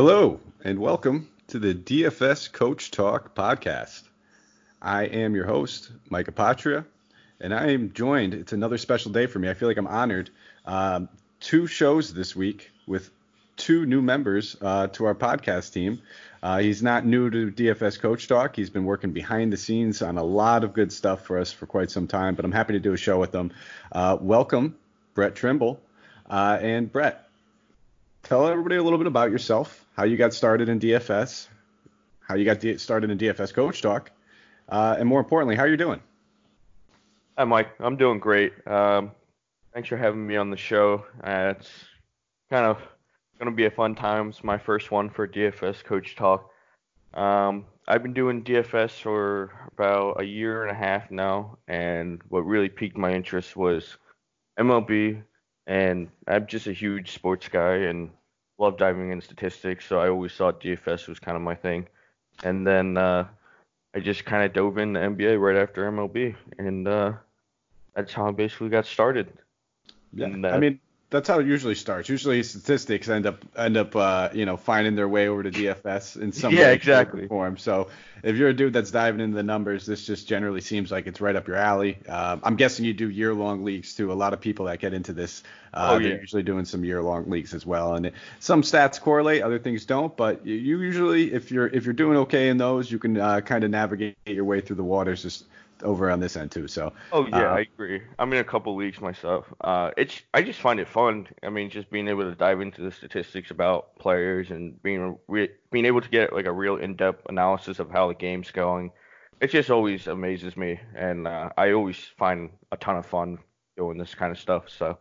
Hello, and welcome to the DFS Coach Talk podcast. I am your host, Mike Apotria, and I am joined. It's another special day for me. I feel like I'm honored. Um, two shows this week with two new members uh, to our podcast team. Uh, he's not new to DFS Coach Talk. He's been working behind the scenes on a lot of good stuff for us for quite some time, but I'm happy to do a show with him. Uh, welcome, Brett Trimble. Uh, and Brett, tell everybody a little bit about yourself, how you got started in DFS, how you got started in DFS Coach Talk, uh, and more importantly, how you're doing. Hi, Mike. I'm doing great. Um, thanks for having me on the show. Uh, it's kind of going to be a fun time. It's my first one for DFS Coach Talk. Um, I've been doing DFS for about a year and a half now, and what really piqued my interest was MLB. And I'm just a huge sports guy and love diving in statistics, so I always thought DFS was kind of my thing. And then uh, I just kind of dove into the NBA right after MLB, and uh, that's how I basically got started. Yeah, and, uh, I mean, that's how it usually starts. Usually statistics end up end up uh, you know finding their way over to DFS in some yeah, exactly. form. So if you're a dude that's diving into the numbers, this just generally seems like it's right up your alley. Uh, I'm guessing you do year long leagues too. A lot of people that get into this, uh, oh, yeah. they're usually doing some year long leagues as well. And it, some stats correlate, other things don't. But you, you, usually, if you're if you're doing okay in those, you can uh, kind of navigate your way through the waters just over on this end too. So. Oh yeah, uh, I agree. I'm in a couple leagues myself. Uh, it's I just find it fun. I mean, just being able to dive into the statistics about players and being re- being able to get like a real in-depth analysis of how the game's going. It just always amazes me, and uh, I always find a ton of fun doing this kind of stuff. So.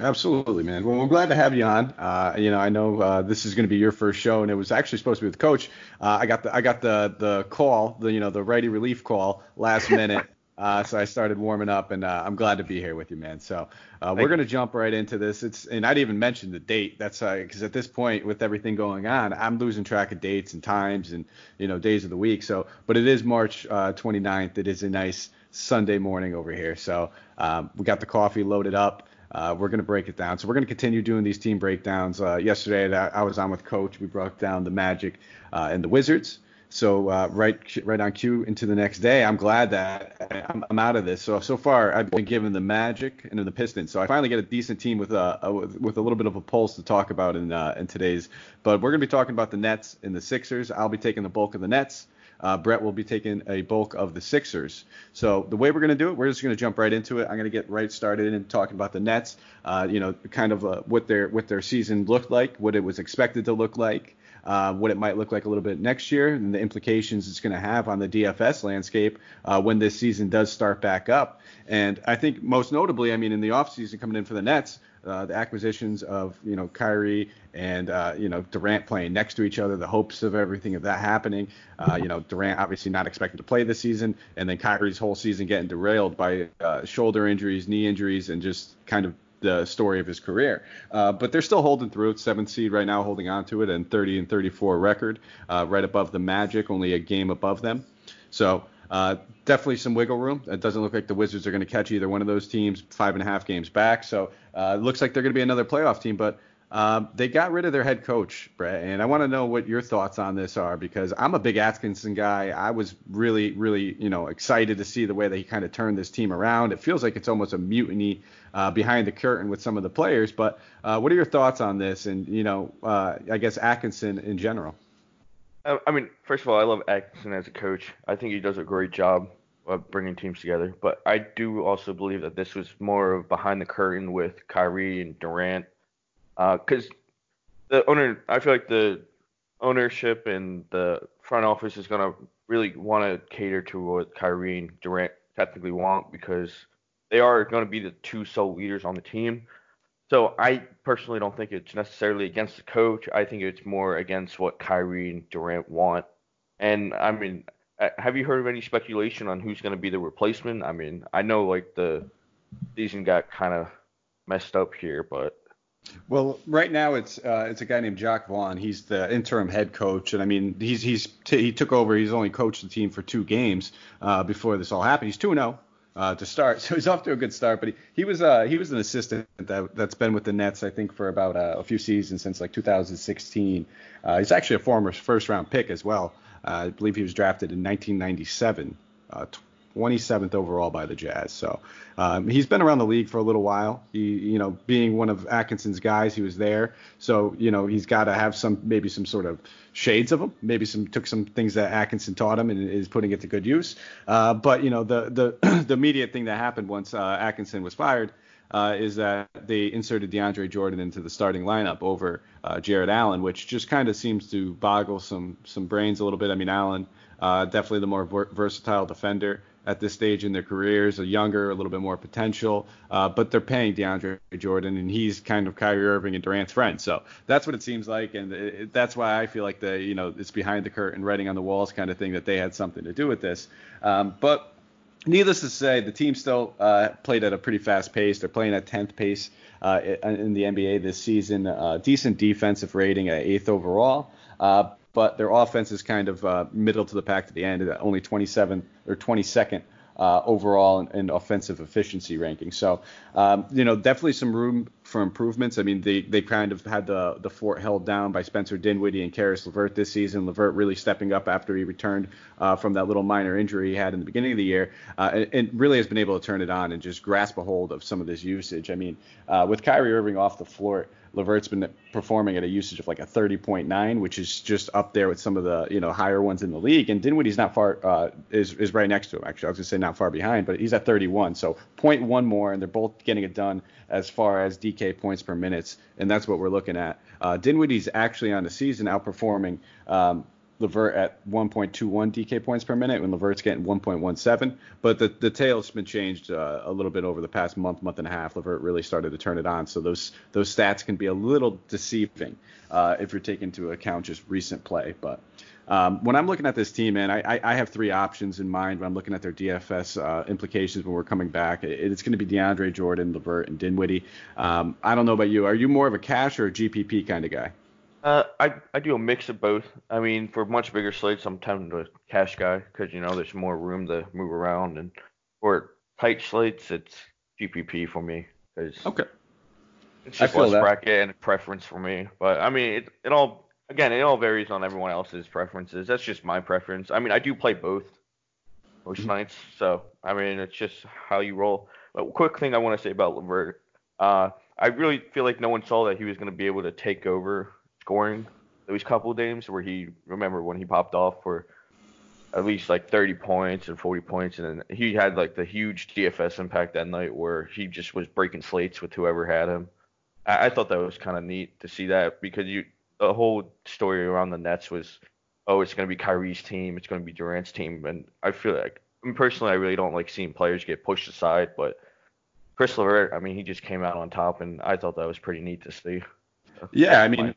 Absolutely, man. Well, we're glad to have you on. Uh, you know, I know uh, this is going to be your first show, and it was actually supposed to be with Coach. Uh, I got the I got the the call, the you know the righty relief call last minute. Uh, so I started warming up, and uh, I'm glad to be here with you, man. So uh, we're gonna jump right into this. It's and I didn't even mention the date. That's because at this point, with everything going on, I'm losing track of dates and times and you know days of the week. So, but it is March 29th. It is a nice Sunday morning over here. So um, we got the coffee loaded up. Uh, we're going to break it down. So we're going to continue doing these team breakdowns. Uh, yesterday, I was on with Coach. We broke down the Magic uh, and the Wizards. So uh, right, right on cue into the next day. I'm glad that I'm, I'm, out of this. So so far, I've been given the Magic and the Pistons. So I finally get a decent team with a, a with a little bit of a pulse to talk about in uh, in today's. But we're going to be talking about the Nets and the Sixers. I'll be taking the bulk of the Nets. Uh, Brett will be taking a bulk of the Sixers. So the way we're going to do it, we're just going to jump right into it. I'm going to get right started in talking about the Nets. Uh, you know, kind of uh, what their what their season looked like, what it was expected to look like. Uh, what it might look like a little bit next year, and the implications it's going to have on the DFS landscape uh, when this season does start back up. And I think most notably, I mean, in the offseason coming in for the Nets, uh, the acquisitions of you know Kyrie and uh, you know Durant playing next to each other, the hopes of everything of that happening. Uh, you know Durant obviously not expected to play this season, and then Kyrie's whole season getting derailed by uh, shoulder injuries, knee injuries, and just kind of the story of his career. Uh, but they're still holding through it. Seventh seed right now, holding on to it, and 30 and 34 record, uh, right above the Magic, only a game above them. So uh, definitely some wiggle room. It doesn't look like the Wizards are going to catch either one of those teams five and a half games back. So uh, it looks like they're going to be another playoff team. But um, they got rid of their head coach, Brett, and I want to know what your thoughts on this are because I'm a big Atkinson guy. I was really, really, you know, excited to see the way that he kind of turned this team around. It feels like it's almost a mutiny uh, behind the curtain with some of the players. But uh, what are your thoughts on this, and you know, uh, I guess Atkinson in general? I mean, first of all, I love Atkinson as a coach. I think he does a great job of bringing teams together. But I do also believe that this was more of behind the curtain with Kyrie and Durant, because uh, the owner, I feel like the ownership and the front office is gonna really want to cater to what Kyrie and Durant technically want because they are going to be the two sole leaders on the team. So I personally don't think it's necessarily against the coach. I think it's more against what Kyrie and Durant want. And I mean, uh, have you heard of any speculation on who's going to be the replacement? I mean, I know like the season got kind of messed up here, but well, right now it's uh, it's a guy named Jacque Vaughn. He's the interim head coach, and I mean he's he's t- he took over. He's only coached the team for two games uh, before this all happened. He's two zero. Uh, to start. So he's off to a good start. But he, he was uh, he was an assistant that that's been with the Nets I think for about uh, a few seasons since like 2016. Uh, he's actually a former first round pick as well. Uh, I believe he was drafted in 1997. 27th overall by the Jazz. So um, he's been around the league for a little while. He, you know, being one of Atkinson's guys, he was there. So you know, he's got to have some maybe some sort of shades of him. Maybe some took some things that Atkinson taught him and is putting it to good use. Uh, but you know, the the the immediate thing that happened once uh, Atkinson was fired. Uh, is that they inserted DeAndre Jordan into the starting lineup over uh, Jarrett Allen, which just kind of seems to boggle some some brains a little bit. I mean, Allen uh, definitely the more ver- versatile defender at this stage in their careers, a younger, a little bit more potential, uh, but they're paying DeAndre Jordan, and he's kind of Kyrie Irving and Durant's friend. So that's what it seems like, and it, that's why I feel like the you know it's behind the curtain, writing on the walls kind of thing that they had something to do with this. Um, but needless to say, the team still uh, played at a pretty fast pace. They're playing at 10th pace uh, in the NBA this season. Uh, decent defensive rating at eighth overall. But their offense is kind of uh, middle to the pack to the end, only 27 or 22nd uh, overall in, in, offensive efficiency ranking. So, um, you know, definitely some room for improvements. I mean, they, they kind of had the the fort held down by Spencer Dinwiddie and Caris LeVert this season. LeVert really stepping up after he returned uh, from that little minor injury he had in the beginning of the year, uh, and, and, really has been able to turn it on and just grasp a hold of some of this usage. I mean, uh, with Kyrie Irving off the floor, LeVert's been performing at a usage of like a 30.9, which is just up there with some of the you know higher ones in the league. And Dinwiddie's not far uh, is is right next to him. Actually, I was gonna say not far behind, but he's at 31, so 0.1 more, and they're both getting it done as far as DK points per minutes, and that's what we're looking at. Uh, Dinwiddie's actually on the season outperforming um, LeVert at 1.21 DK points per minute, when LeVert's getting 1.17. But the the tail's been changed uh, a little bit over the past month, month and a half. LeVert really started to turn it on, so those those stats can be a little deceiving uh, if you're taking into account just recent play. But um, when I'm looking at this team, man, I, I, have three options in mind when I'm looking at their DFS uh, implications when we're coming back. It, it's going to be DeAndre Jordan, LeVert, and Dinwiddie. Um, I don't know about you. Are you more of a cash or a GPP kind of guy? Uh, I I do a mix of both. I mean, for much bigger slates, I'm tempted to cash guy because you know there's more room to move around, and for tight slates, it's GPP for me. Cause okay. It's just less that. bracket and preference for me. But I mean, it, it all again, it all varies on everyone else's preferences. That's just my preference. I mean, I do play both most mm-hmm. nights, so I mean, it's just how you roll. But quick thing I want to say about LeVert, uh, I really feel like no one saw that he was going to be able to take over scoring those couple of games where he remember when he popped off for at least like 30 points and 40 points, and then he had like the huge DFS impact that night where he just was breaking slates with whoever had him. I, I thought that was kind of neat to see that because you the whole story around the Nets was, oh, it's going to be Kyrie's team, it's going to be Durant's team, and I feel like personally, I really don't like seeing players get pushed aside, but Chris LeVert, I mean, he just came out on top, and I thought that was pretty neat to see. Yeah, I mean,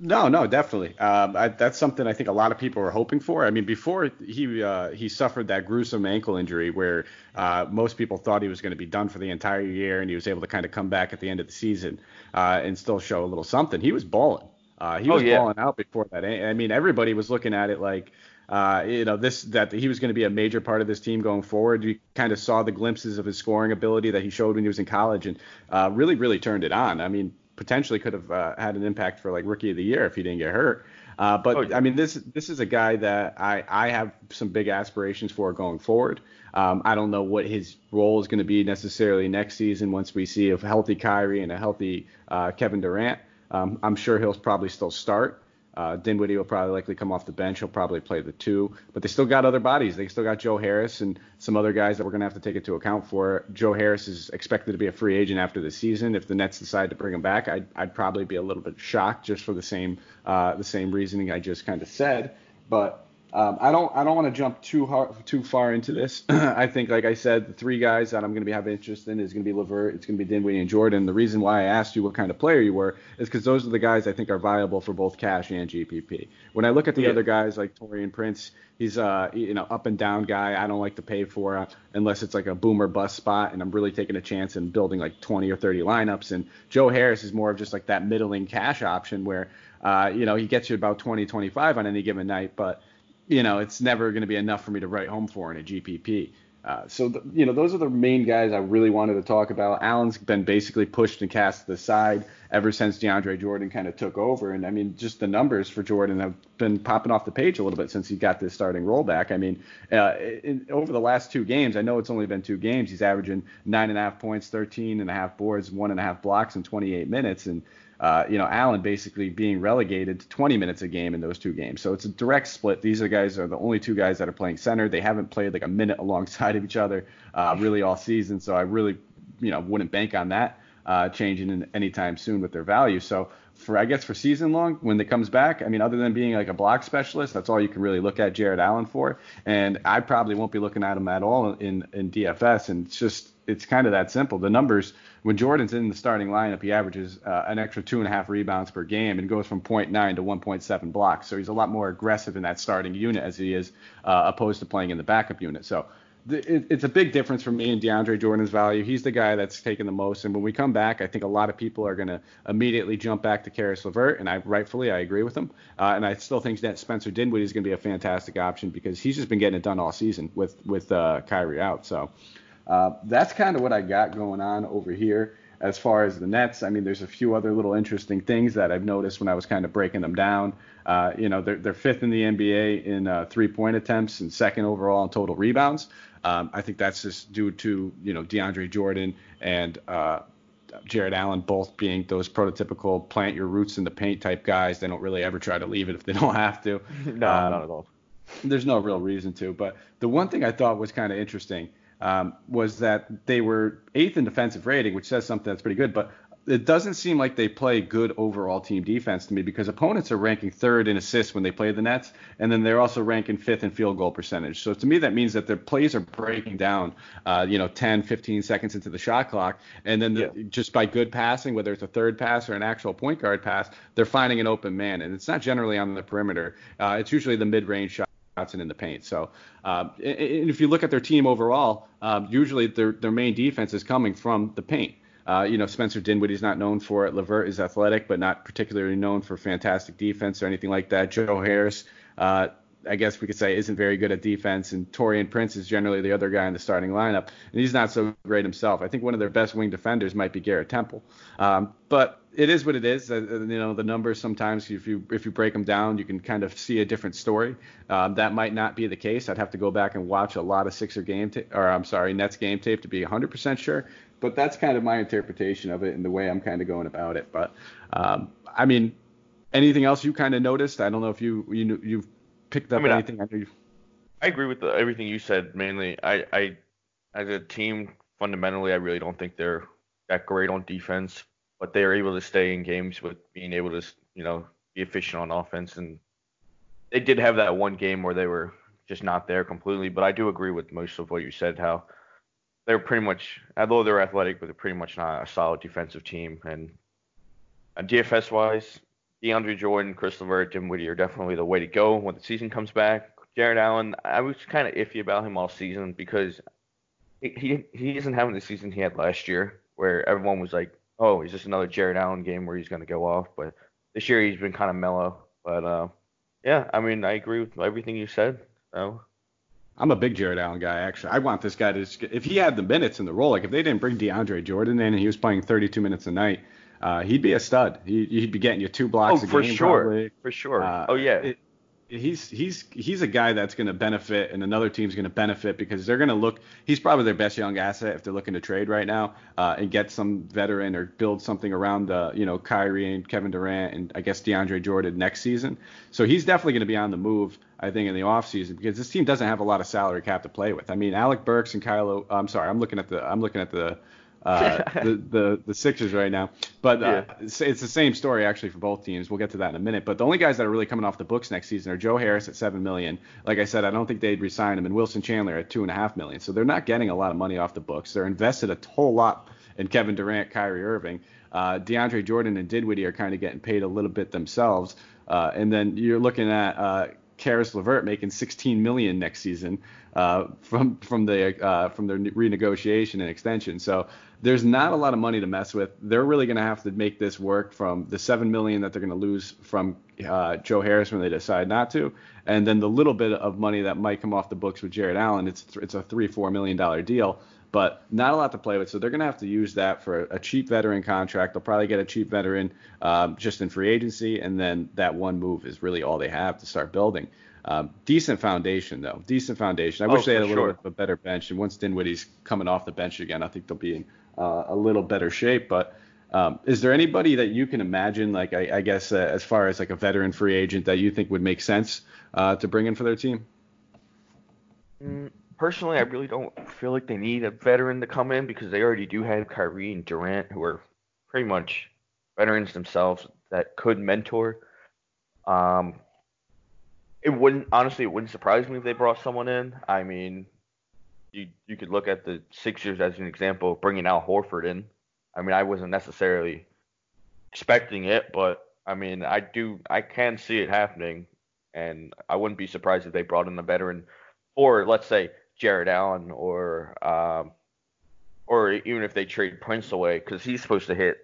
no, no, definitely. Um, I, that's something I think a lot of people were hoping for. I mean, before he uh, he suffered that gruesome ankle injury where uh, most people thought he was going to be done for the entire year, and he was able to kind of come back at the end of the season uh, and still show a little something. He was balling. Uh, he oh, was yeah. balling out before that. I mean, everybody was looking at it like, uh, you know, this that he was going to be a major part of this team going forward. You kind of saw the glimpses of his scoring ability that he showed when he was in college, and uh, really, really turned it on. I mean, potentially could have uh, had an impact for like rookie of the year if he didn't get hurt. Uh, but oh, yeah. I mean, this this is a guy that I I have some big aspirations for going forward. Um, I don't know what his role is going to be necessarily next season once we see a healthy Kyrie and a healthy uh, Kevin Durant. Um, I'm sure he'll probably still start. Uh, Dinwiddie will probably likely come off the bench. He'll probably play the two, but they still got other bodies. They still got Joe Harris and some other guys that we're going to have to take into account for. Joe Harris is expected to be a free agent after the season. If the Nets decide to bring him back, I'd, I'd probably be a little bit shocked just for the same uh, the same reasoning I just kind of said. But um, I don't I don't want to jump too hard too far into this. I think, like I said, the three guys that I'm going to be having interest in is going to be LeVert, it's going to be Dinwiddie and Jordan. The reason why I asked you what kind of player you were is because those are the guys I think are viable for both cash and GPP. When I look at the yeah. other guys like Taurean Prince, he's a you know up and down guy. I don't like to pay for uh, unless it's like a boomer bust spot, and I'm really taking a chance and building like 20 or 30 lineups. And Joe Harris is more of just like that middling cash option where uh, you know he gets you about 20, 25 on any given night, but you know, it's never going to be enough for me to write home for in a GPP. Uh, so you know those are the main guys I really wanted to talk about. Allen's been basically pushed and cast to the side ever since DeAndre Jordan kind of took over, and I mean just the numbers for Jordan have been popping off the page a little bit since he got this starting rollback. I mean, uh, in, over the last two games, I know it's only been two games, he's averaging nine and a half points, 13 and a half boards, one and a half blocks in 28 minutes, and uh, you know, Allen basically being relegated to 20 minutes a game in those two games. So it's a direct split. These are guys are the only two guys that are playing center. They haven't played like a minute alongside of each other uh, really all season. So I really, you know, wouldn't bank on that uh, changing in anytime soon with their value. So for I guess for season long when it comes back, I mean, other than being like a block specialist, that's all you can really look at Jarrett Allen for. And I probably won't be looking at him at all in in DFS. And it's just it's kind of that simple. The numbers when Jordan's in the starting lineup, he averages uh, an extra two and a half rebounds per game and goes from 0.9 to 1.7 blocks. So he's a lot more aggressive in that starting unit as he is uh, opposed to playing in the backup unit. So it, it's a big difference for me and DeAndre Jordan's value. He's the guy that's taken the most. And when we come back, I think a lot of people are going to immediately jump back to Caris LeVert, and I rightfully I agree with him. Uh, and I still think that Spencer Dinwiddie is going to be a fantastic option because he's just been getting it done all season with with uh, Kyrie out. So. Uh, that's kind of what I got going on over here as far as the Nets. I mean, there's a few other little interesting things that I've noticed when I was kind of breaking them down. Uh, you know, they're, they're fifth in the NBA in uh, three-point attempts and second overall in total rebounds. Um, I think that's just due to you know DeAndre Jordan and uh, Jarrett Allen both being those prototypical plant your roots in the paint type guys. They don't really ever try to leave it if they don't have to. no, um, not at all. There's no real reason to. But the one thing I thought was kind of interesting um, was that they were eighth in defensive rating, which says something that's pretty good. But it doesn't seem like they play good overall team defense to me because opponents are ranking third in assists when they play the Nets, and then they're also ranking fifth in field goal percentage. So to me, that means that their plays are breaking down, uh, you know, 10, 15 seconds into the shot clock, and then the, yeah. just by good passing, whether it's a third pass or an actual point guard pass, they're finding an open man, and it's not generally on the perimeter. Uh, it's usually the mid-range shot and in the paint. So, uh, and if you look at their team overall, uh, usually their their main defense is coming from the paint. Uh, you know, Spencer Dinwiddie's not known for it. LeVert is athletic, but not particularly known for fantastic defense or anything like that. Joe Harris, uh, I guess we could say, isn't very good at defense. And Taurean Prince is generally the other guy in the starting lineup, and he's not so great himself. I think one of their best wing defenders might be Garrett Temple. Um, but it is what it is. Uh, you know, the numbers sometimes, if you if you break them down, you can kind of see a different story. Um, that might not be the case. I'd have to go back and watch a lot of Sixer game tape, or I'm sorry, Nets game tape to be 100% sure. But that's kind of my interpretation of it and the way I'm kind of going about it. But um, I mean, anything else you kind of noticed? I don't know if you you you've picked up I mean, anything. I, I, I agree with the, everything you said. Mainly, I I as a team fundamentally, I really don't think they're that great on defense but they are able to stay in games with being able to, you know, be efficient on offense. And they did have that one game where they were just not there completely. But I do agree with most of what you said, how they're pretty much, although they're athletic, but they're pretty much not a solid defensive team. And uh, DFS wise, DeAndre Jordan, Chris LeVert, Dinwiddie are definitely the way to go when the season comes back. Jarrett Allen, I was kind of iffy about him all season because he, he he isn't having the season he had last year, where everyone was like, oh, is this another Jarrett Allen game where he's going to go off? But this year he's been kind of mellow. But uh, yeah, I mean, I agree with everything you said. So. I'm a big Jarrett Allen guy, actually. I want this guy to, if he had the minutes in the role, like if they didn't bring DeAndre Jordan in and he was playing 32 minutes a night, uh, he'd be a stud. He, would be getting you two blocks oh, a for game. Sure. Probably. For sure. Uh, oh yeah. It, he's he's he's a guy that's going to benefit, and another team's going to benefit because they're going to look. He's probably their best young asset if they're looking to trade right now uh, and get some veteran or build something around uh, you know Kyrie and Kevin Durant and I guess DeAndre Jordan next season. So he's definitely going to be on the move. I think in the offseason because this team doesn't have a lot of salary cap to play with. I mean, Alec Burks and Kylo. I'm sorry, I'm looking at the I'm looking at the uh, the, the the Sixers right now. But uh, yeah. it's, it's, the same story actually for both teams. We'll get to that in a minute. But the only guys that are really coming off the books next season are Joe Harris at seven million. Like I said, I don't think they'd resign him, and Wilson Chandler at two and a half million. So they're not getting a lot of money off the books. They're invested a whole lot in Kevin Durant, Kyrie Irving. Uh, DeAndre Jordan and Dinwiddie are kind of getting paid a little bit themselves. Uh, and then you're looking at uh, Caris LeVert making 16 million next season uh, from from the uh, from their renegotiation and extension. So there's not a lot of money to mess with. They're really going to have to make this work from the seven million that they're going to lose from uh, Joe Harris when they decide not to, and then the little bit of money that might come off the books with Jarrett Allen. It's it's a three four million dollar deal, but not a lot to play with. So they're going to have to use that for a, cheap veteran contract. They'll probably get a cheap veteran um, just in free agency, and then that one move is really all they have to start building. Um, decent foundation though, decent foundation. I oh, wish they had a little sure. bit of a better bench. And once Dinwiddie's coming off the bench again, I think they'll be in uh, a little better shape. But um, is there anybody that you can imagine, like I, I guess, uh, as far as like a veteran free agent that you think would make sense uh, to bring in for their team? Mm, personally, I really don't feel like they need a veteran to come in because they already do have Kyrie and Durant, who are pretty much veterans themselves that could mentor. Um, it wouldn't honestly, it wouldn't surprise me if they brought someone in. I mean, you you could look at the Sixers as an example, bringing Al Horford in. I mean, I wasn't necessarily expecting it, but I mean, I do, I can see it happening, and I wouldn't be surprised if they brought in a veteran, or let's say Jarrett Allen, or um, or even if they trade Prince away, because he's supposed to hit,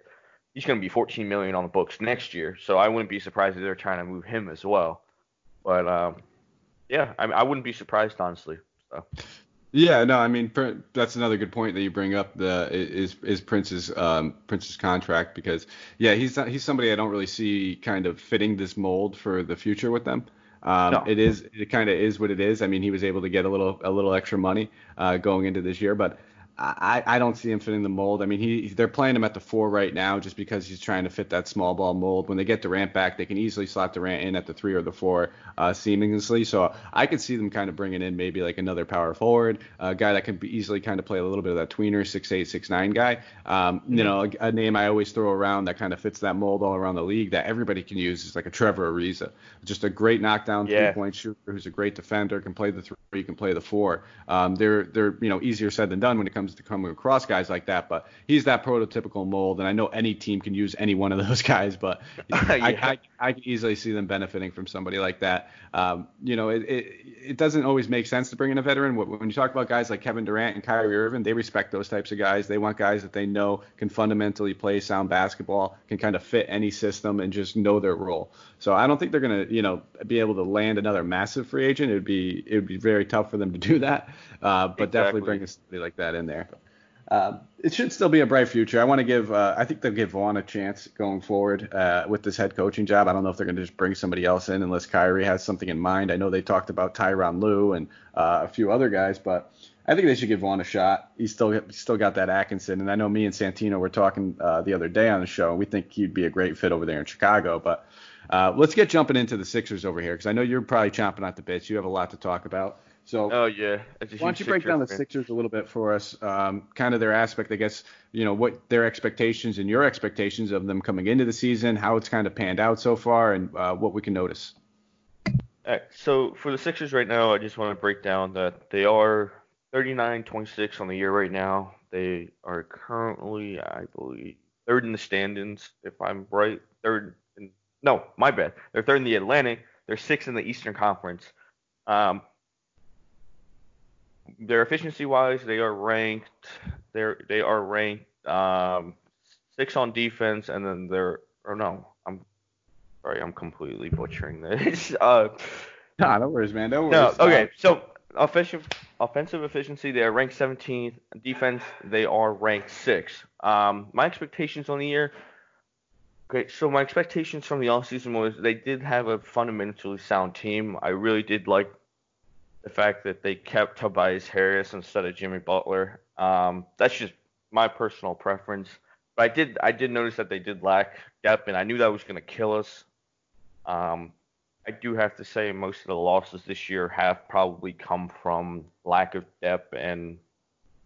he's going to be 14 million on the books next year, so I wouldn't be surprised if they're trying to move him as well. But um, yeah, I mean, I wouldn't be surprised honestly. So. Yeah, no, I mean that's another good point that you bring up. The is is Prince's um, Prince's contract because yeah, he's not, he's somebody I don't really see kind of fitting this mold for the future with them. Um, no. It is it kind of is what it is. I mean, he was able to get a little a little extra money uh, going into this year, but I, I don't see him fitting the mold. I mean, he they're playing him at the four right now just because he's trying to fit that small ball mold. When they get Durant back, they can easily slot Durant in at the three or the four uh, seamlessly. So I could see them kind of bringing in maybe like another power forward, a guy that can be easily kind of play a little bit of that tweener, six eight, six nine guy. Um, you know, a, a, name I always throw around that kind of fits that mold all around the league that everybody can use is like a Trevor Ariza, just a great knockdown yeah. three point shooter who's a great defender, can play the three, can play the four. Um, they're they're you know easier said than done when it comes to coming across guys like that, but he's that prototypical mold, and I know any team can use any one of those guys, but yeah. I, I, I, can easily see them benefiting from somebody like that. Um, you know, it, it, it doesn't always make sense to bring in a veteran. When you talk about guys like Kevin Durant and Kyrie Irving, they respect those types of guys. They want guys that they know can fundamentally play sound basketball, can kind of fit any system, and just know their role. So I don't think they're gonna, you know, be able to land another massive free agent. It would be it would be very tough for them to do that. Uh, but exactly. definitely bring somebody like that in there. Uh, it should still be a bright future. I want to give, uh, I think they'll give Vaughn a chance going forward uh, with this head coaching job. I don't know if they're going to just bring somebody else in unless Kyrie has something in mind. I know they talked about Tyronn Lue and uh, a few other guys, but I think they should give Vaughn a shot. He's still he's still got that Atkinson, and I know me and Santino were talking uh, the other day on the show. We think he'd be a great fit over there in Chicago, but. Uh, let's get jumping into the Sixers over here because I know you're probably chomping at the bits. You have a lot to talk about. So, oh yeah, why don't you break down the fan. Sixers a little bit for us? Um, kind of their aspect, I guess. You know what their expectations and your expectations of them coming into the season, how it's kind of panned out so far, and uh, what we can notice. Right, so for the Sixers right now, I just want to break down that they are 39-26 on the year right now. They are currently, I believe, third in the standings, if I'm right. Third, in, no, my bad. They're third in the Atlantic. They're sixth in the Eastern Conference. Um, their efficiency wise, they are ranked. They're they are ranked um, six on defense, and then they're or no, I'm sorry, I'm completely butchering this. uh, nah, no worries, man. No worries. No, okay. So offensive offensive efficiency, they are ranked 17th. Defense, they are ranked sixth. Um, my expectations on the year. Okay, so my expectations from the offseason was they did have a fundamentally sound team. I really did like the fact that they kept Tobias Harris instead of Jimmy Butler. Um, that's just my personal preference. But I did I did notice that they did lack depth, and I knew that was going to kill us. Um, I do have to say most of the losses this year have probably come from lack of depth and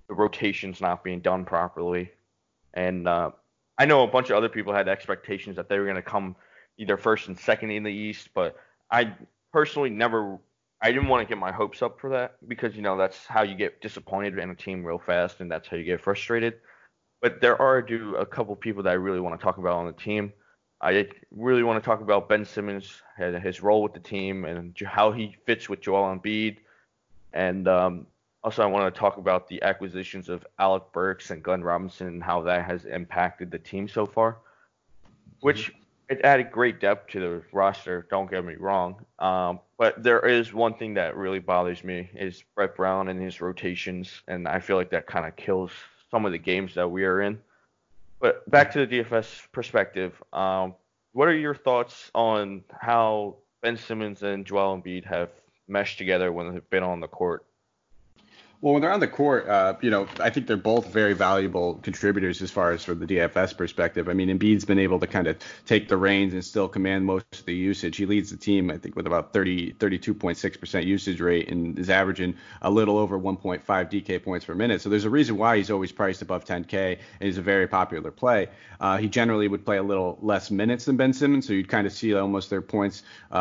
the rotations not being done properly. And uh, I know a bunch of other people had expectations that they were going to come either first and second in the East, but I personally never I didn't want to get my hopes up for that because you know that's how you get disappointed in a team real fast, and that's how you get frustrated. But there are do a couple people that I really want to talk about on the team. I really want to talk about Ben Simmons and his role with the team and how he fits with Joel Embiid. And um, Also, I want to talk about the acquisitions of Alec Burks and Glenn Robinson and how that has impacted the team so far, which it added great depth to the roster. Don't get me wrong, um, but there is one thing that really bothers me is Brett Brown and his rotations, and I feel like that kind of kills some of the games that we are in. But back to the DFS perspective, um, what are your thoughts on how Ben Simmons and Joel Embiid have meshed together when they've been on the court? Well, when they're on the court, uh, you know, I think they're both very valuable contributors as far as from the DFS perspective. I mean, Embiid's been able to kind of take the reins and still command most of the usage. He leads the team, I think, with about 30, 32.6% usage rate and is averaging a little over 1.5 DK points per minute. So there's a reason why he's always priced above 10K and he's a very popular play. Uh, he generally would play a little less minutes than Ben Simmons, so you'd kind of see almost their points uh,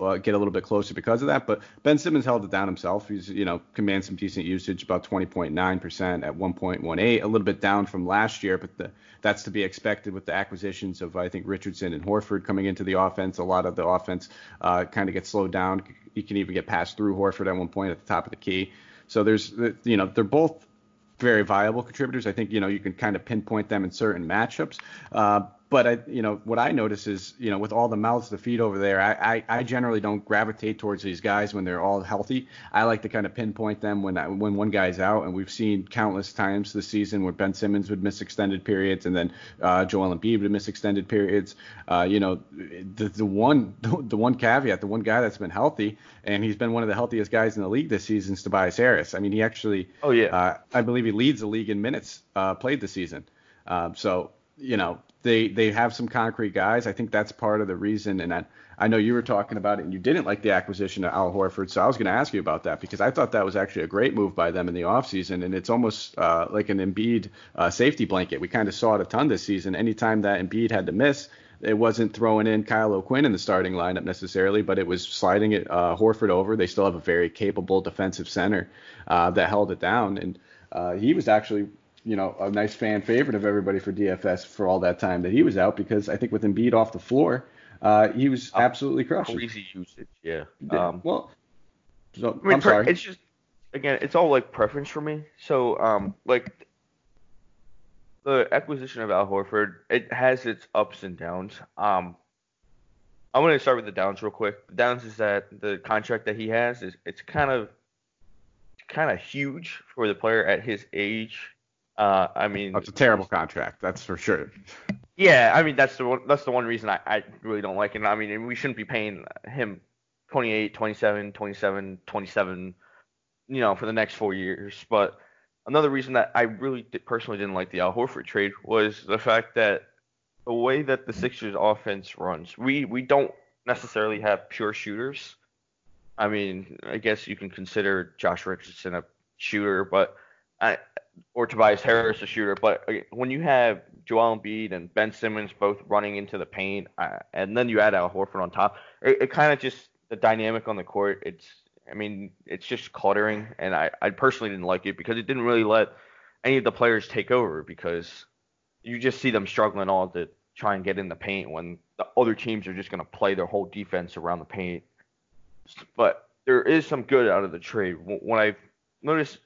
uh get a little bit closer because of that. But Ben Simmons held it down himself. He's, you know, commands some decent usage usage, about 20.9% at 1.18, a little bit down from last year, but the, that's to be expected with the acquisitions of I think Richardson and Horford coming into the offense. A lot of the offense uh, kind of gets slowed down. You can even get passed through Horford at one point at the top of the key. So there's, you know, they're both very viable contributors. I think you know you can kind of pinpoint them in certain matchups. Uh, but I, you know, what I notice is, you know, with all the mouths to feed over there, I, I, I, generally don't gravitate towards these guys when they're all healthy. I like to kind of pinpoint them when I, when one guy's out, and we've seen countless times this season where Ben Simmons would miss extended periods, and then uh, Joel Embiid would miss extended periods. Uh, you know, the the one the one caveat, the one guy that's been healthy, and he's been one of the healthiest guys in the league this season is Tobias Harris. I mean, he actually, oh yeah, uh, I believe he leads the league in minutes uh, played this season. Um, so you know they they have some concrete guys. I think that's part of the reason. And I, I know you were talking about it, and you didn't like the acquisition of Al Horford. So I was going to ask you about that because I thought that was actually a great move by them in the offseason. And it's almost uh, like an Embiid uh, safety blanket. We kind of saw it a ton this season. Anytime that Embiid had to miss, it wasn't throwing in Kyle O'Quinn in the starting lineup necessarily, but it was sliding it uh, Horford over. They still have a very capable defensive center uh, that held it down, and uh, he was actually you know, a nice fan favorite of everybody for DFS for all that time that he was out because I think with Embiid off the floor, uh, he was absolutely crushing. Crazy usage, yeah. Um, well, so, I am sorry. It's just again, it's all like preference for me. So, um, like the acquisition of Al Horford, it has its ups and downs. Um, I'm going to start with the downs real quick. The downs is that the contract that he has is it's kind of kind of huge for the player at his age uh, I mean, it's a terrible contract, that's for sure. Yeah, I mean that's the one, that's the one reason I, I really don't like it. I mean, we shouldn't be paying him 28, 27, 27, 27, you know, for the next four years. But another reason that I really did, personally didn't like the Al Horford trade was the fact that the way that the Sixers offense runs, we we don't necessarily have pure shooters. I mean, I guess you can consider Josh Richardson a shooter, but I, or Tobias Harris a shooter, but uh, when you have Joel Embiid and Ben Simmons both running into the paint, uh, and then you add Al Horford on top, it, it kind of just the dynamic on the court. It's I mean it's just cluttering, and I, I personally didn't like it because it didn't really let any of the players take over because you just see them struggling all to try and get in the paint when the other teams are just going to play their whole defense around the paint. But there is some good out of the trade. When I noticed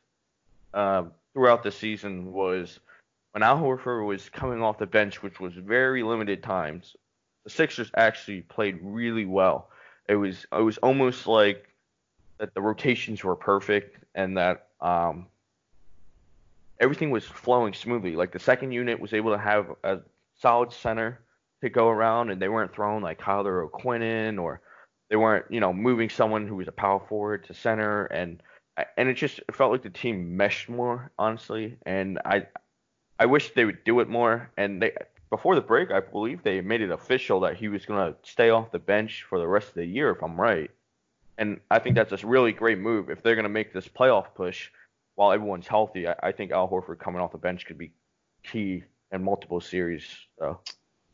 uh, throughout the season was when Al Horford was coming off the bench, which was very limited times, the Sixers actually played really well. It was it was almost like that the rotations were perfect and that um, everything was flowing smoothly. Like the second unit was able to have a solid center to go around, and they weren't throwing like Kyle O'Quinn in, or they weren't you know moving someone who was a power forward to center and and it just it felt like the team meshed more, honestly. And I I wish they would do it more. And they before the break, I believe they made it official that he was gonna stay off the bench for the rest of the year, if I'm right. And I think that's a really great move if they're gonna make this playoff push while everyone's healthy. I, I think Al Horford coming off the bench could be key in multiple series. So.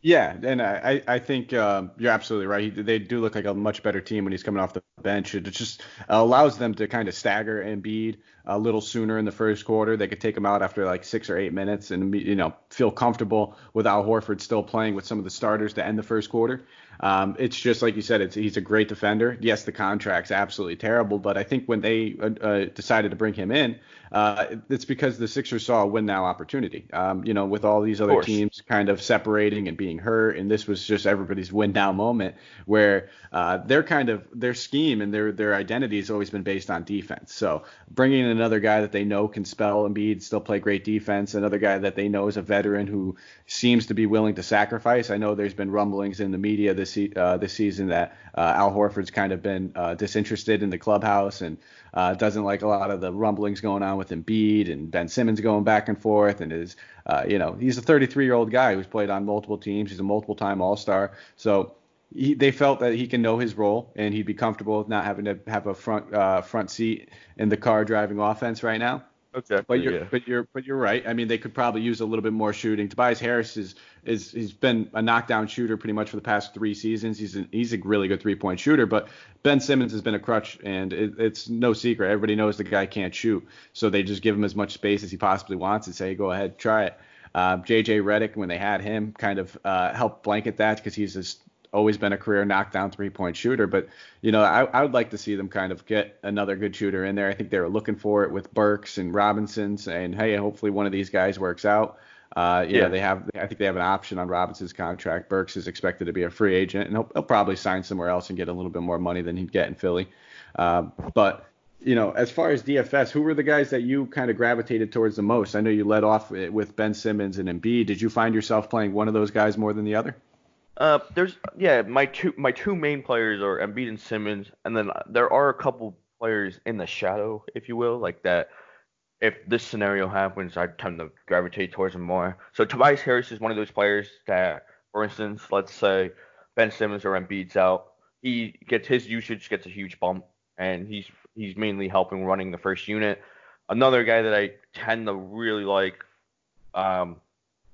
Yeah, and I, I think um, you're absolutely right. He, they do look like a much better team when he's coming off the bench. It just allows them to kind of stagger Embiid a little sooner in the first quarter. They could take him out after like six or eight minutes and you know feel comfortable with Al Horford still playing with some of the starters to end the first quarter. Um, it's just like you said, it's, he's a great defender. Yes, the contract's absolutely terrible, but I think when they uh, uh, decided to bring him in, uh, it's because the Sixers saw a win now opportunity. Um, you know, with all these other teams kind of separating and being hurt, and this was just everybody's win now moment where uh, their kind of their scheme and their their identity has always been based on defense. So bringing in another guy that they know can spell Embiid, still play great defense, another guy that they know is a veteran who seems to be willing to sacrifice. I know there's been rumblings in the media this uh, this season that uh, Al Horford's kind of been uh, disinterested in the clubhouse and uh, doesn't like a lot of the rumblings going on with Embiid and Ben Simmons going back and forth. And is, uh, you know, he's a 33 year old guy who's played on multiple teams. He's a multiple time All Star. So he, they felt that he can know his role and he'd be comfortable with not having to have a front front seat in the car driving offense right now. Exactly. But you're yeah. but you're but you're right. I mean, they could probably use a little bit more shooting. Tobias Harris is is he's been a knockdown shooter pretty much for the past three seasons. He's an, he's a really good three point shooter. But Ben Simmons has been a crutch, and it, it's no secret. Everybody knows the guy can't shoot, so they just give him as much space as he possibly wants and say, go ahead, try it. Uh, JJ Redick, when they had him, kind of uh, helped blanket that because he's just always been a career knockdown three point shooter. But, you know, I, I, would like to see them kind of get another good shooter in there. I think they were looking for it with Burks and Robinson's, and hey, hopefully one of these guys works out. Uh, yeah, yeah, they have. I think they have an option on Robinson's contract. Burks is expected to be a free agent, and he'll, he'll probably sign somewhere else and get a little bit more money than he'd get in Philly. Uh, but you know, as far as DFS, who were the guys that you kind of gravitated towards the most? I know you led off with Ben Simmons and Embiid. Did you find yourself playing one of those guys more than the other? Uh, there's yeah, my two my two main players are Embiid and Simmons, and then there are a couple players in the shadow, if you will, like that. If this scenario happens, I tend to gravitate towards him more. So Tobias Harris is one of those players that, for instance, let's say Ben Simmons or Embiid's out, he gets his usage gets a huge bump, and he's he's mainly helping running the first unit. Another guy that I tend to really like um,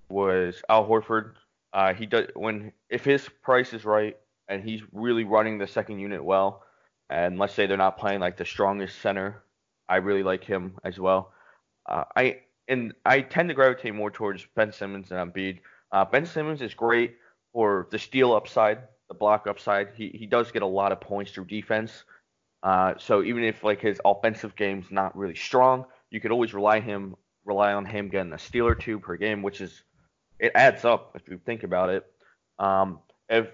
was Al Horford. Uh, he does when if his price is right and he's really running the second unit well, and let's say they're not playing like the strongest center, I really like him as well. Uh, I and I tend to gravitate more towards Ben Simmons than Embiid. Uh, ben Simmons is great for the steal upside, the block upside. He he does get a lot of points through defense. Uh, so even if like his offensive game's not really strong, you could always rely him rely on him getting a steal or two per game, which is it adds up if you think about it. Um, if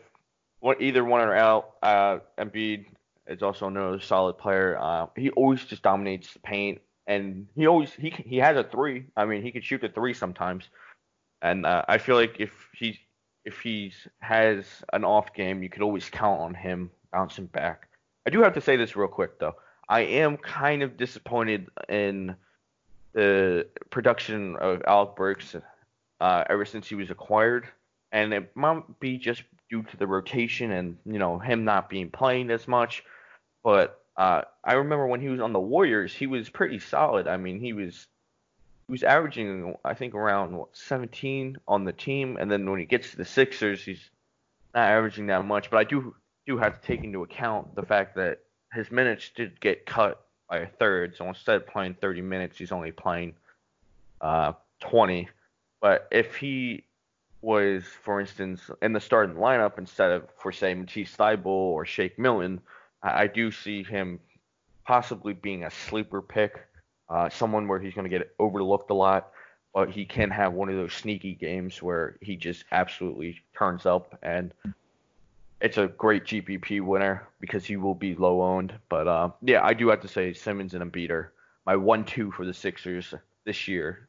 one, either one are out, uh, Embiid is also another solid player. Uh, he always just dominates the paint, and he always he he has a three. I mean, he could shoot the three sometimes, and uh, I feel like if he if he has an off game, you could always count on him bouncing back. I do have to say this real quick though. I am kind of disappointed in the production of Alec Burks uh, ever since he was acquired, and it might be just due to the rotation and you know him not being playing as much. But uh, I remember when he was on the Warriors, he was pretty solid. I mean, he was he was averaging I think around what, 17 on the team, and then when he gets to the Sixers, he's not averaging that much. But I do do have to take into account the fact that his minutes did get cut by a third. So instead of playing 30 minutes, he's only playing uh, 20. But if he was, for instance, in the starting lineup instead of, for say, Matisse Thybulle or Shake Milton, I, I, do see him possibly being a sleeper pick, uh, someone where he's going to get overlooked a lot, but he can have one of those sneaky games where he just absolutely turns up and it's a great GPP winner because he will be low owned. But uh, yeah, I do have to say Simmons and Embiid are my one-two for the Sixers this year.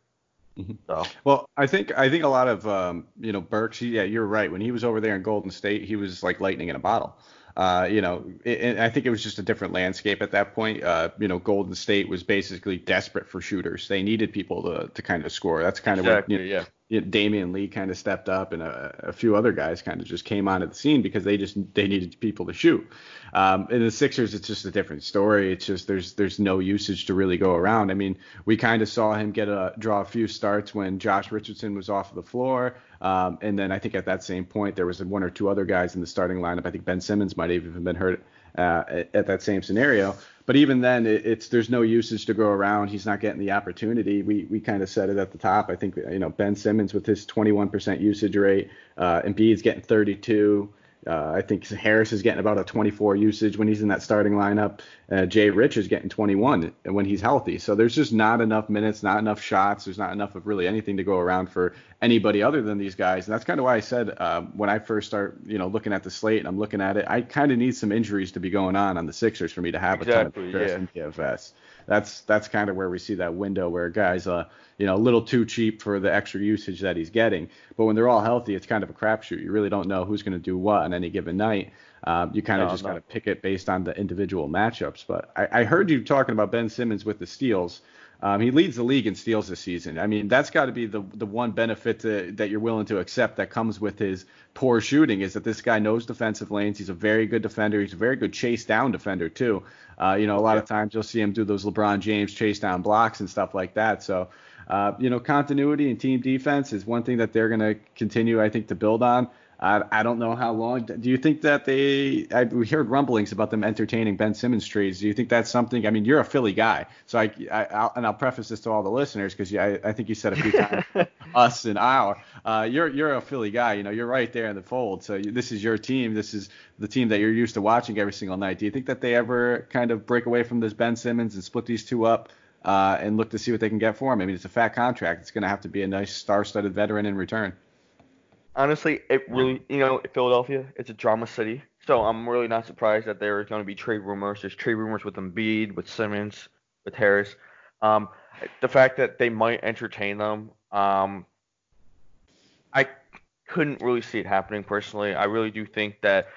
Mm-hmm. So. Well, I think I think a lot of um, you know Burks. Yeah, you're right. When he was over there in Golden State, he was like lightning in a bottle. Uh, you know, it, I think it was just a different landscape at that point. Uh, you know, Golden State was basically desperate for shooters. They needed people to to kind of score. That's kind of what you know, yeah. Damion Lee kind of stepped up, and a, a, few other guys kind of just came onto the scene because they just they needed people to shoot. Um, in the Sixers, it's just a different story. It's just there's there's no usage to really go around. I mean, we kind of saw him get a draw a few starts when Josh Richardson was off of the floor. Um, and then I think at that same point there was one or two other guys in the starting lineup. I think Ben Simmons might have even been hurt uh, at that same scenario. But even then, it, it's there's no usage to go around. He's not getting the opportunity. We we kind of said it at the top. I think you know Ben Simmons with his 21% usage rate, uh, Embiid's getting 32. Uh, I think Harris is getting about a 24 usage when he's in that starting lineup. Uh, Jay Rich is getting 21 when he's healthy. So there's just not enough minutes, not enough shots. There's not enough of really anything to go around for anybody other than these guys. And that's kind of why I said uh, when I first start, you know, looking at the slate and I'm looking at it, I kind of need some injuries to be going on on the Sixers for me to have exactly, a ton of yeah. in DFS. That's that's kind of where we see that window where guys, uh, you know, a little too cheap for the extra usage that he's getting. But when they're all healthy, it's kind of a crapshoot. You really don't know who's going to do what on any given night. Um, you kind of No, just no. got to pick it based on the individual matchups. But I, I heard you talking about Ben Simmons with the steals. Um, he leads the league in steals this season. I mean, that's got to be the the one benefit to, that you're willing to accept that comes with his poor shooting is that this guy knows defensive lanes. He's a very good defender. He's a very good chase down defender too. Uh, you know, a lot of times you'll see him do those LeBron James chase down blocks and stuff like that. So, uh, you know, continuity and team defense is one thing that they're going to continue, I think, to build on. I, I don't know how long. Do you think that they? I, we heard rumblings about them entertaining Ben Simmons trades. Do you think that's something? I mean, you're a Philly guy, so I, I I'll, and I'll preface this to all the listeners because I, I think you said a few times us and our. Uh, you're you're a Philly guy. You know, you're right there in the fold. So you, this is your team. This is the team that you're used to watching every single night. Do you think that they ever kind of break away from this Ben Simmons and split these two up? Uh, and look to see what they can get for him. I mean, it's a fat contract. It's going to have to be a nice star-studded veteran in return. Honestly, it really, you know, Philadelphia, it's a drama city. So I'm really not surprised that there is going to be trade rumors. There's trade rumors with Embiid, with Simmons, with Harris. Um, the fact that they might entertain them, um, I couldn't really see it happening personally. I really do think that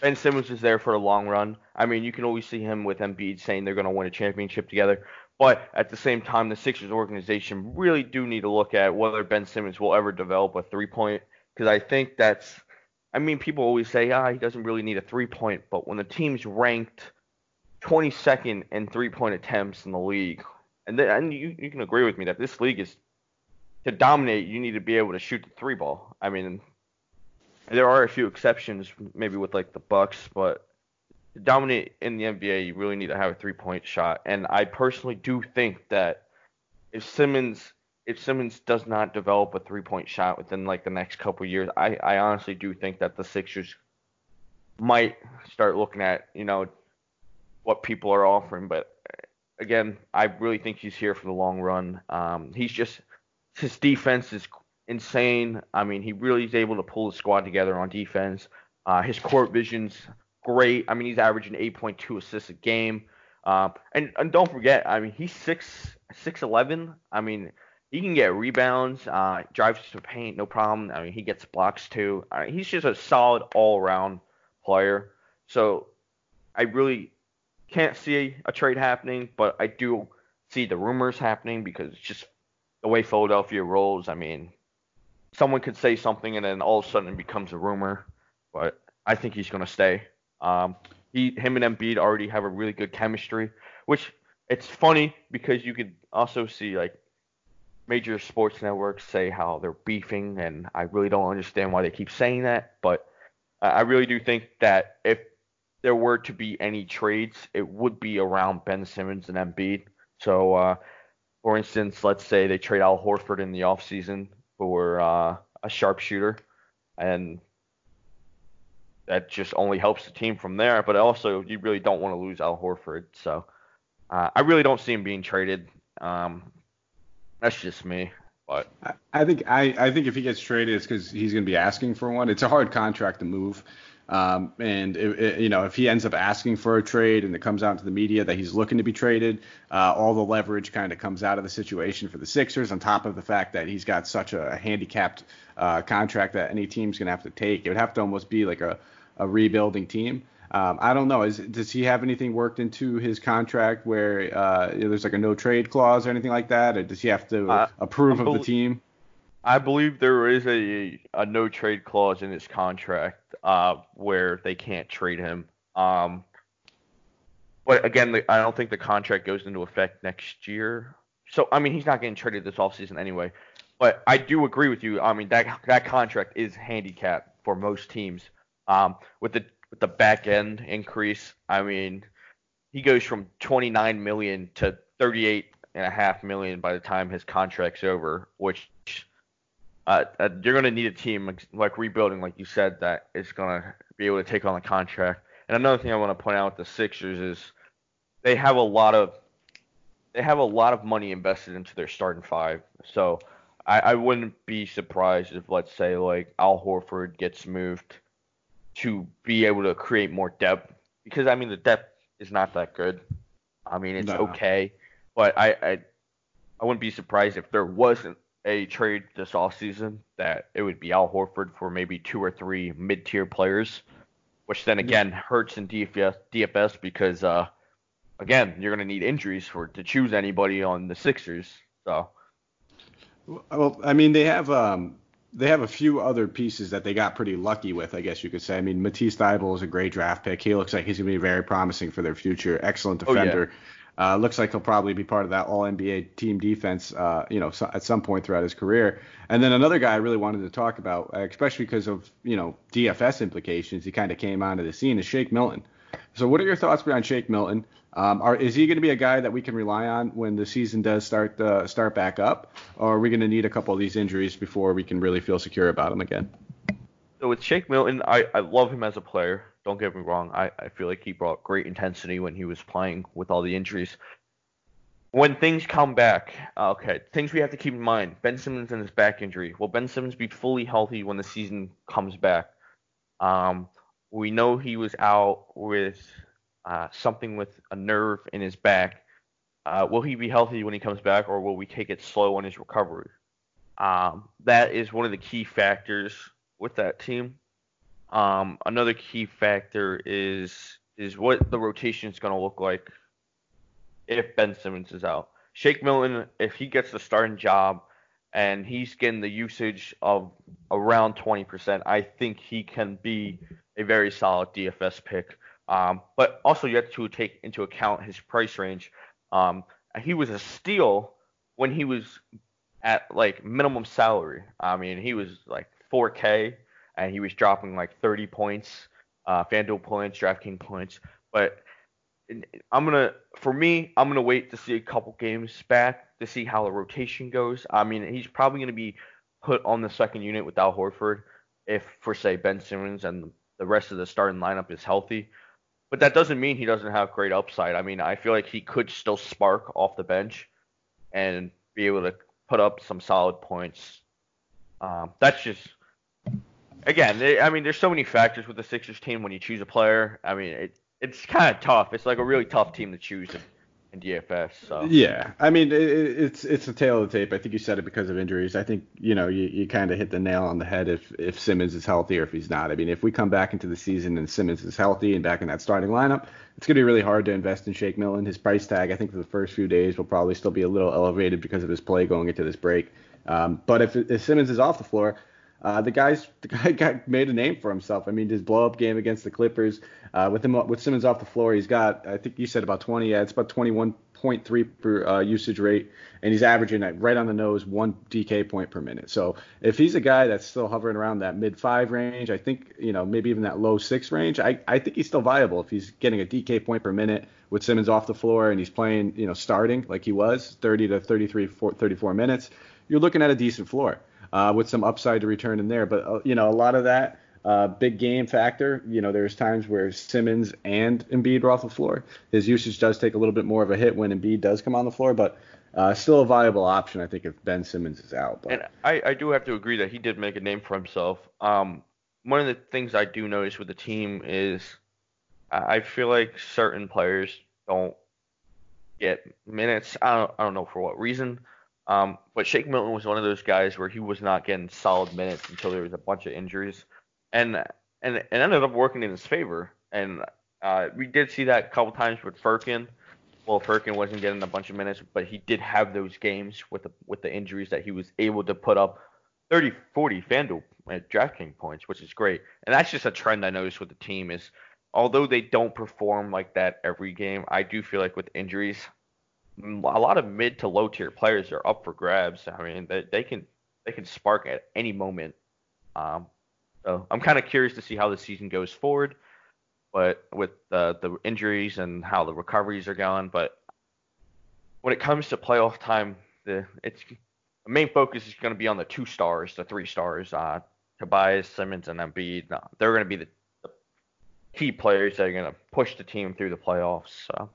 Ben Simmons is there for the long run. I mean, you can always see him with Embiid saying they're going to win a championship together. But at the same time, the Sixers organization really do need to look at whether Ben Simmons will ever develop a three point because I think that's. I mean, people always say, ah, he doesn't really need a three point, but when the team's ranked 22nd in three point attempts in the league, and then, and you, you can agree with me that this league is to dominate, you need to be able to shoot the three ball. I mean, there are a few exceptions, maybe with like the Bucks, but to dominate in the NBA, you really need to have a three point shot. And I personally do think that if Simmons if Simmons does not develop a three point shot within like the next couple years, I, I honestly do think that the Sixers might start looking at, you know, what people are offering. But again, I really think he's here for the long run. Um, he's just his defense is insane. I mean, he really is able to pull the squad together on defense. Uh, his court vision's great. I mean, he's averaging 8.2 assists a game. Um, and and don't forget, I mean, he's six six eleven. I mean, he can get rebounds, uh, drives to the paint, no problem. I mean, he gets blocks too. Mean, he's just a solid all around player. So I really can't see a trade happening, but I do see the rumors happening because it's just the way Philadelphia rolls. I mean, someone could say something and then all of a sudden it becomes a rumor. But I think he's going to stay. Um, he, him and Embiid already have a really good chemistry, which it's funny because you could also see like major sports networks say how they're beefing, and I really don't understand why they keep saying that. But I really do think that if there were to be any trades, it would be around Ben Simmons and Embiid. So, uh, for instance, let's say they trade Al Horford in the offseason for uh, a sharpshooter, and that just only helps the team from there. But also, you really don't want to lose Al Horford. So, uh, I really don't see him being traded. Um, that's just me. But I- I think I, I think if he gets traded, it's because he's going to be asking for one. It's a hard contract to move, um, and it, it- you know if he ends up asking for a trade and it comes out to the media that he's looking to be traded, uh, all the leverage kind of comes out of the situation for the Sixers. On top of the fact that he's got such a handicapped uh, contract that any team's going to have to take, it would have to almost be like a, a rebuilding team. Um, I don't know. Is does he have anything worked into his contract where uh, you know, there's like a no trade clause or anything like that, or does he have to approve of the team? I believe there is a a no trade clause in his contract uh, where they can't trade him. Um, but again, the, I don't think the contract goes into effect next year. So I mean, he's not getting traded this offseason anyway. But I do agree with you. I mean that that contract is handicapped for most teams. Um, with the with the back end increase, I mean, he goes from 29 million to 38 and a half million by the time his contract's over, which uh, uh you're going to need a team like, rebuilding, like you said, that is going to be able to take on the contract. And another thing I want to point out with the Sixers is they have a lot of they have a lot of money invested into their starting five. So I, I wouldn't be surprised if, let's say, like Al Horford gets moved to be able to create more depth because I mean the depth is not that good. I mean it's no. okay, but I, I I wouldn't be surprised if there wasn't a trade this offseason that it would be Al Horford for maybe two or three mid-tier players, which then again hurts in DFS, DFS because uh, again you're gonna need injuries for to choose anybody on the Sixers. So. Well, I mean they have um they have a few other pieces that they got pretty lucky with, I guess you could say. I mean, Matisse Thybulle is a great draft pick. He looks like he's going to be very promising for their future. Excellent defender. Oh, yeah. Uh, looks like he'll probably be part of that All NBA team defense, uh, you know, so, at some point throughout his career. And then another guy I really wanted to talk about, uh, especially because of you know DFS implications, he kind of came onto the scene, is Shake Milton. So, what are your thoughts behind Shake Milton? Um, are, is he going to be a guy that we can rely on when the season does start uh, start back up, or are we going to need a couple of these injuries before we can really feel secure about him again? So with Shake Milton, I, I love him as a player. Don't get me wrong. I, I feel like he brought great intensity when he was playing with all the injuries. When things come back, okay, things we have to keep in mind. Ben Simmons and his back injury. Will Ben Simmons be fully healthy when the season comes back? Um, we know he was out with uh, something with a nerve in his back. Uh, will he be healthy when he comes back, or will we take it slow on his recovery? Um, that is one of the key factors with that team. Um, another key factor is is what the rotation is going to look like if Ben Simmons is out. Shake Milton, if he gets the starting job and he's getting the usage of around 20%, I think he can be a very solid DFS pick. Um, but also you have to take into account his price range. Um, he was a steal when he was at like minimum salary. I mean, he was like 4K and he was dropping like 30 points, uh, FanDuel points, DraftKings points. But I'm gonna, for me, I'm gonna wait to see a couple games back to see how the rotation goes. I mean, he's probably gonna be put on the second unit without Horford if, for say, Ben Simmons and the rest of the starting lineup is healthy. But that doesn't mean he doesn't have great upside. I mean, I feel like he could still spark off the bench and be able to put up some solid points. Um, that's just again, I mean, there's so many factors with the Sixers team when you choose a player. I mean, it, it's kind of tough. It's like a really tough team to choose in, in DFS. So yeah, I mean, it, it's it's a tale of the tape. I think you said it because of injuries. I think you know you, you kind of hit the nail on the head if if Simmons is healthy or if he's not. I mean, if we come back into the season and Simmons is healthy and back in that starting lineup, it's to be really hard to invest in Shake Milton. His price tag, I think, for the first few days will probably still be a little elevated because of his play going into this break. Um, but if, if Simmons is off the floor, uh, the guy's the guy got made a name for himself. I mean, his blow up game against the Clippers, uh, with him with Simmons off the floor, he's got I think you said about 20. Yeah, it's about 21.3 per uh, usage rate, and he's averaging right on the nose one DK point per minute. So if he's a guy that's still hovering around that mid five range, I think you know maybe even that low six range, I I think he's still viable if he's getting a DK point per minute with Simmons off the floor and he's playing you know starting like he was 30 to 33 34 minutes. You're looking at a decent floor uh, with some upside to return in there. But uh, you know, a lot of that uh, big game factor. You know, there's times where Simmons and Embiid are off the floor. His usage does take a little bit more of a hit when Embiid does come on the floor, but uh, still a viable option, I think, if Ben Simmons is out. But. And I, I do have to agree that he did make a name for himself. Um, one of the things I do notice with the team is I feel like certain players don't get minutes. I don't, I don't know for what reason. Um, but Shake Milton was one of those guys where he was not getting solid minutes until there was a bunch of injuries, and and it ended up working in his favor. And uh, we did see that a couple times with Furkan. Well, Furkan wasn't getting a bunch of minutes, but he did have those games with the with the injuries that he was able to put up 30, 40 FanDuel DraftKings points, which is great. And that's just a trend I noticed with the team is although they don't perform like that every game, I do feel like with injuries, a lot of mid to low tier players are up for grabs. I mean, they, they can they can spark at any moment. Um, so I'm kind of curious to see how the season goes forward, but with the the injuries and how the recoveries are going. But when it comes to playoff time, the it's the main focus is going to be on the two stars, the three stars, uh, Tobias, Simmons, and Embiid. No, they're going to be the, the, key players that are going to push the team through the playoffs. So.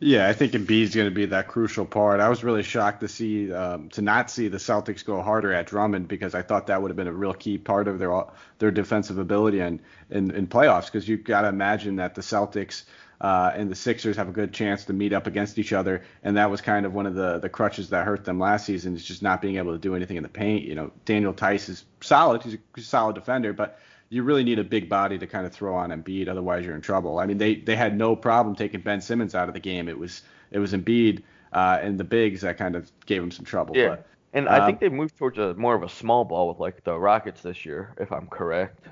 Yeah, I think Embiid is going to be that crucial part. I was really shocked to see um, to not see the Celtics go harder at Drummond because I thought that would have been a real key part of their their defensive ability and in, in playoffs because you've got to imagine that the Celtics uh, and the Sixers have a good chance to meet up against each other, and that was kind of one of the the crutches that hurt them last season is just not being able to do anything in the paint. You know, Daniel Theis is solid; he's a solid defender, but you really need a big body to kind of throw on Embiid, otherwise you're in trouble. I mean, they they had no problem taking Ben Simmons out of the game. It was it was Embiid uh, and the bigs that kind of gave him some trouble. Yeah. But, and I think um, they moved towards a more of a small ball with like the Rockets this year, if I'm correct.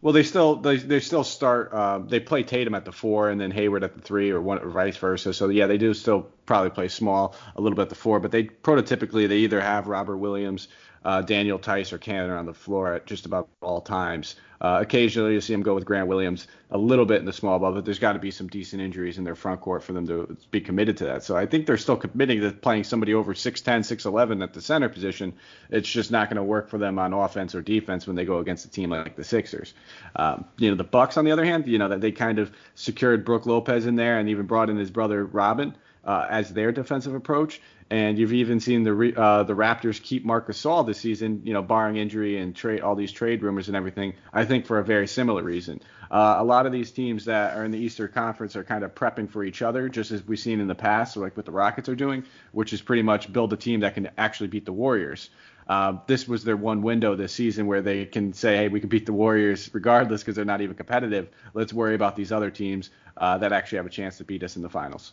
Well, they still they, they still start. Uh, they play Tatum at the four and then Hayward at the three, or one or vice versa. So yeah, they do still probably play small a little bit at the four, but they prototypically they either have Robert Williams uh, Daniel Theis or Kanter on the floor at just about all times. Uh, occasionally, you see him go with Grant Williams a little bit in the small ball, but there's got to be some decent injuries in their front court for them to be committed to that. So I think they're still committing to playing somebody over 6'10, 6'11 at the center position. It's just not going to work for them on offense or defense when they go against a team like the Sixers. Um, you know, the Bucks on the other hand, you know that they kind of secured Brook Lopez in there and even brought in his brother Robin uh, as their defensive approach. And you've even seen the uh, the Raptors keep Marcus Gasol this season, you know, barring injury and trade all these trade rumors and everything. I think for a very similar reason. Uh, a lot of these teams that are in the Eastern Conference are kind of prepping for each other, just as we've seen in the past, like what the Rockets are doing, which is pretty much build a team that can actually beat the Warriors. Uh, this was their one window this season where they can say, hey, we can beat the Warriors regardless because they're not even competitive. Let's worry about these other teams uh, that actually have a chance to beat us in the finals.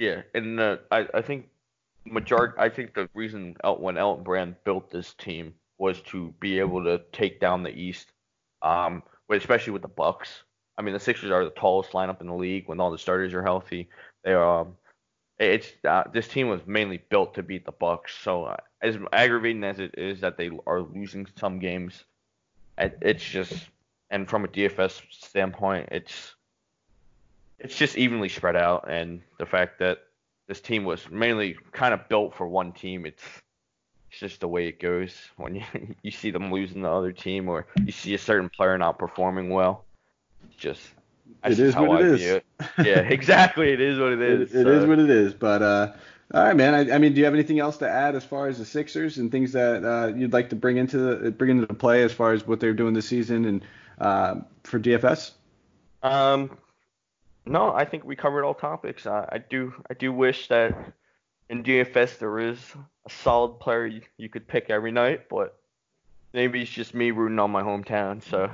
Yeah, and uh, I, I think majority. I think the reason El- when Elton Brand built this team was to be able to take down the East, um, especially with the Bucks. I mean, the Sixers are the tallest lineup in the league when all the starters are healthy. They are. Um, it's uh, this team was mainly built to beat the Bucks. So uh, as aggravating as it is that they are losing some games, it's just and from a DFS standpoint, it's it's just evenly spread out, and the fact that this team was mainly kind of built for one team. It's it's just the way it goes when you you see them losing the other team or you see a certain player not performing well. It's just it is what it is. It. Yeah, exactly. It is what it is. it, it so. is what it is. But uh, all right, man. I, I, mean, do you have anything else to add as far as the Sixers and things that uh, you'd like to bring into the bring into the play as far as what they're doing this season and uh, for DFS? Um, no, I think we covered all topics. I, I do I do wish that in DFS there is a solid player you, you could pick every night, but maybe it's just me rooting on my hometown. So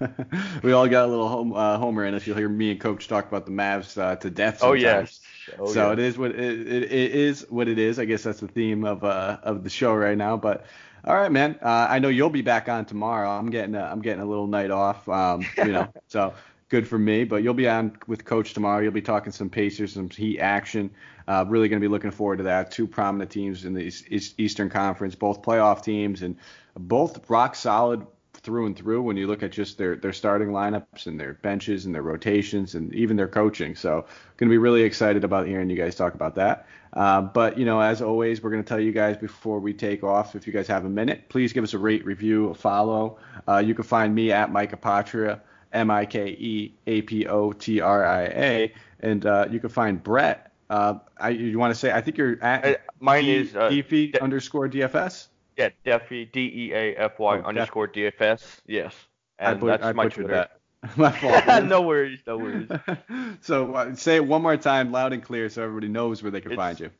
we all got a little home, uh, homer in us. You'll hear me and Coach talk about the Mavs uh, to death. Oh, sometimes. Oh yes. Oh, so yeah. it is what it, it, it is what it is. I guess that's the theme of uh of the show right now. But all right, man. Uh, I know you'll be back on tomorrow. I'm getting a, I'm getting a little night off. Um, you know, so good for me. But you'll be on with Coach tomorrow. You'll be talking some Pacers, some Heat action. Uh, really going to be looking forward to that. Two prominent teams in the Eastern Conference, both playoff teams, and both rock solid through and through when you look at just their their starting lineups and their benches and their rotations and even their coaching. So going to be really excited about hearing you guys talk about that. Uh, but you know, as always, we're going to tell you guys before we take off, if you guys have a minute, please give us a rate, review, a follow. Uh, you can find me at Mike Apotria M I K E A P O T R I A. And uh, you can find Brett. Uh, I, you want to say? I think you're at. Uh, mine D- is uh, Deafy De- underscore DFS. Yeah, Deafy D E A F Y oh, underscore Def- DFS. Yes. And I put, that's I my Twitter. That. my fault. no worries, no worries. so uh, say it one more time, loud and clear, so everybody knows where they can it's find you.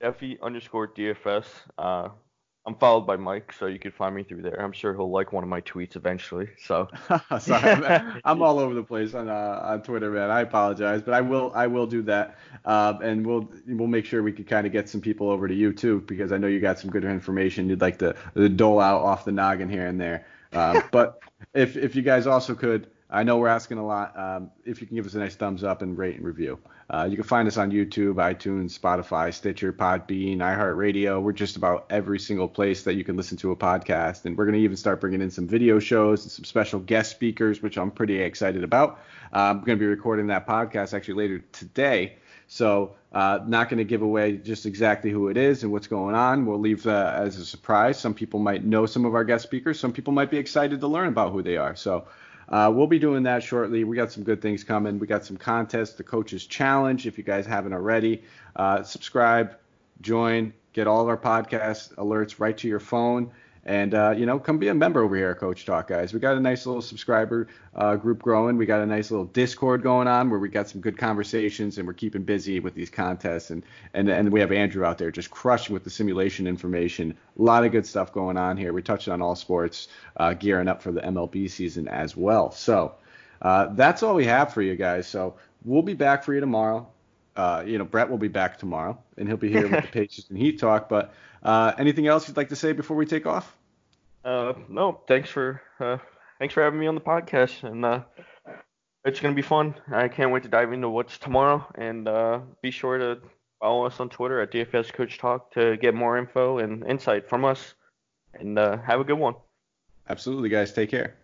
Deafy underscore DFS. Uh, I'm followed by Mike, so you can find me through there. I'm sure he'll like one of my tweets eventually. So, Sorry, I'm, all over the place on uh, on Twitter, man. I apologize, but I will I will do that, uh, and we'll we'll make sure we can kind of get some people over to you too, because I know you got some good information you'd like to, to dole out off the noggin here and there. Uh, but if if you guys also could I know we're asking a lot. Um, if you can give us a nice thumbs up and rate and review. Uh, you can find us on YouTube, iTunes, Spotify, Stitcher, Podbean, iHeartRadio. We're just about every single place that you can listen to a podcast. And we're going to even start bringing in some video shows and some special guest speakers, which I'm pretty excited about. Uh, I'm going to be recording that podcast actually later today. So, uh, not going to give away just exactly who it is and what's going on. We'll leave uh, as a surprise. Some people might know some of our guest speakers. Some people might be excited to learn about who they are. So, uh, we'll be doing that shortly. We got some good things coming. We got some contests, the Coaches Challenge. If you guys haven't already, uh, subscribe, join, get all of our podcast alerts right to your phone. And uh, you know, come be a member over here Coach Talk, guys. We got a nice little subscriber uh, group growing. We got a nice little Discord going on where we got some good conversations, and we're keeping busy with these contests. And and and we have Andrew out there just crushing with the simulation information. A lot of good stuff going on here. We touched on all sports, uh, gearing up for the MLB season as well. So uh, that's all we have for you guys. So we'll be back for you tomorrow. Uh, you know, Brett will be back tomorrow, and he'll be here with the Patriots and Heat talk. But uh, anything else you'd like to say before we take off? Uh, no, thanks for uh, thanks for having me on the podcast, and uh, it's gonna be fun. I can't wait to dive into what's tomorrow, and uh, be sure to follow us on Twitter at DFS Coach Talk to get more info and insight from us. And uh, have a good one. Absolutely, guys. Take care.